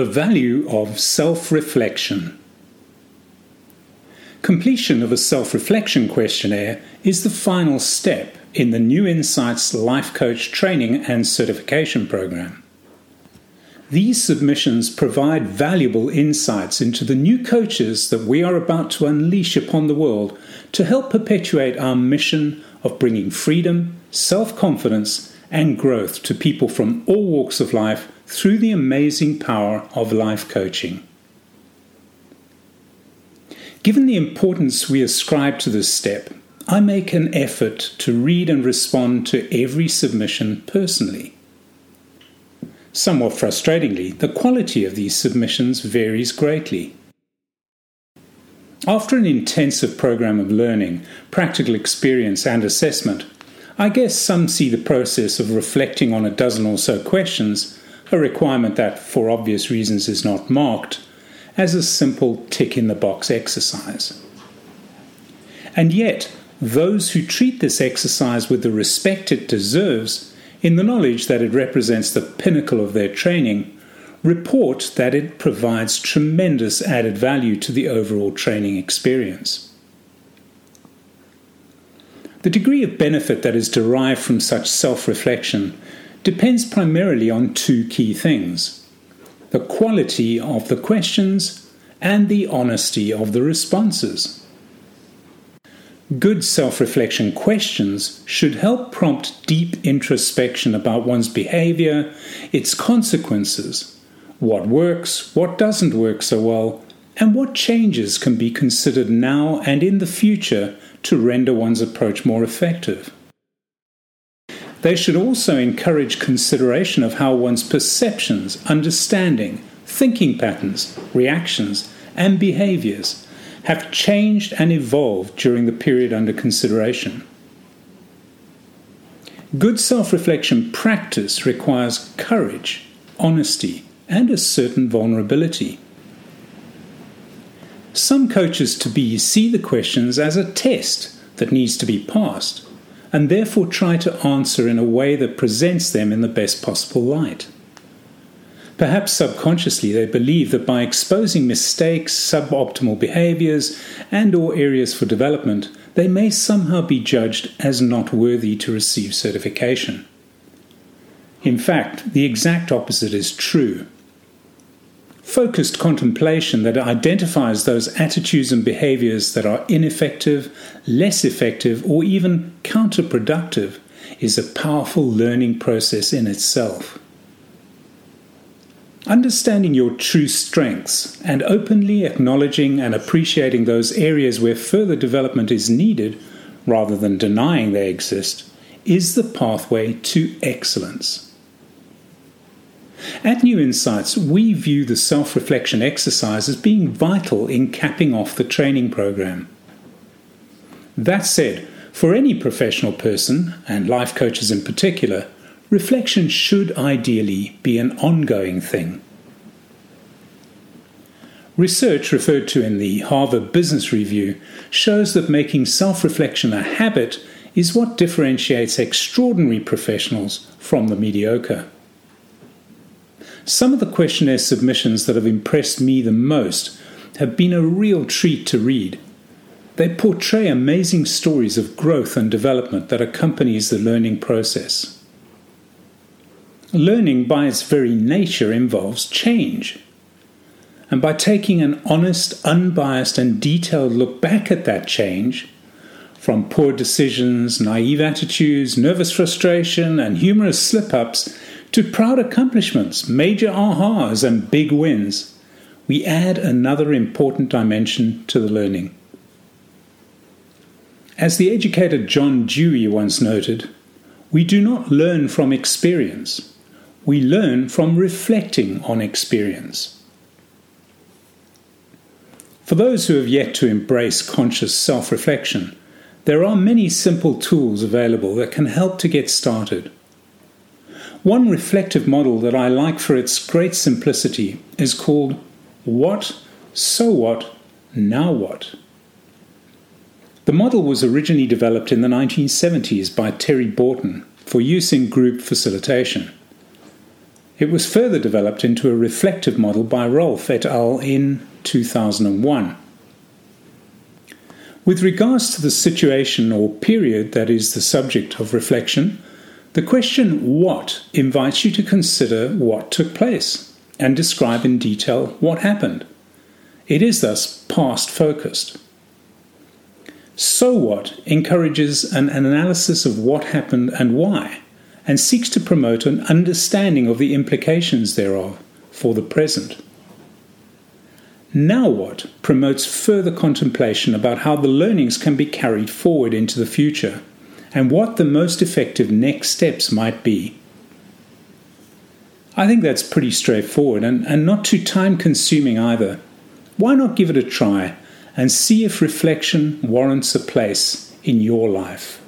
The value of self reflection. Completion of a self reflection questionnaire is the final step in the New Insights Life Coach training and certification program. These submissions provide valuable insights into the new coaches that we are about to unleash upon the world to help perpetuate our mission of bringing freedom, self confidence, and growth to people from all walks of life through the amazing power of life coaching. Given the importance we ascribe to this step, I make an effort to read and respond to every submission personally. Somewhat frustratingly, the quality of these submissions varies greatly. After an intensive program of learning, practical experience, and assessment, I guess some see the process of reflecting on a dozen or so questions, a requirement that, for obvious reasons, is not marked, as a simple tick in the box exercise. And yet, those who treat this exercise with the respect it deserves, in the knowledge that it represents the pinnacle of their training, report that it provides tremendous added value to the overall training experience. The degree of benefit that is derived from such self reflection depends primarily on two key things the quality of the questions, and the honesty of the responses. Good self reflection questions should help prompt deep introspection about one's behavior, its consequences, what works, what doesn't work so well, and what changes can be considered now and in the future to render one's approach more effective. They should also encourage consideration of how one's perceptions, understanding, thinking patterns, reactions, and behaviors have changed and evolved during the period under consideration. Good self reflection practice requires courage, honesty, and a certain vulnerability. Some coaches to be see the questions as a test that needs to be passed and therefore try to answer in a way that presents them in the best possible light. Perhaps subconsciously they believe that by exposing mistakes, suboptimal behaviors, and or areas for development, they may somehow be judged as not worthy to receive certification. In fact, the exact opposite is true. Focused contemplation that identifies those attitudes and behaviors that are ineffective, less effective, or even counterproductive is a powerful learning process in itself. Understanding your true strengths and openly acknowledging and appreciating those areas where further development is needed, rather than denying they exist, is the pathway to excellence. At New Insights, we view the self reflection exercise as being vital in capping off the training program. That said, for any professional person, and life coaches in particular, reflection should ideally be an ongoing thing. Research referred to in the Harvard Business Review shows that making self reflection a habit is what differentiates extraordinary professionals from the mediocre. Some of the questionnaire submissions that have impressed me the most have been a real treat to read. They portray amazing stories of growth and development that accompanies the learning process. Learning, by its very nature, involves change. And by taking an honest, unbiased, and detailed look back at that change, from poor decisions, naive attitudes, nervous frustration, and humorous slip ups, to proud accomplishments, major ahas, and big wins, we add another important dimension to the learning. As the educator John Dewey once noted, we do not learn from experience, we learn from reflecting on experience. For those who have yet to embrace conscious self reflection, there are many simple tools available that can help to get started. One reflective model that I like for its great simplicity is called What, So What, Now What. The model was originally developed in the 1970s by Terry Borton for use in group facilitation. It was further developed into a reflective model by Rolfe et al. in 2001. With regards to the situation or period that is the subject of reflection, the question what invites you to consider what took place and describe in detail what happened. It is thus past focused. So what encourages an analysis of what happened and why, and seeks to promote an understanding of the implications thereof for the present. Now what promotes further contemplation about how the learnings can be carried forward into the future and what the most effective next steps might be. I think that's pretty straightforward and, and not too time consuming either. Why not give it a try and see if reflection warrants a place in your life?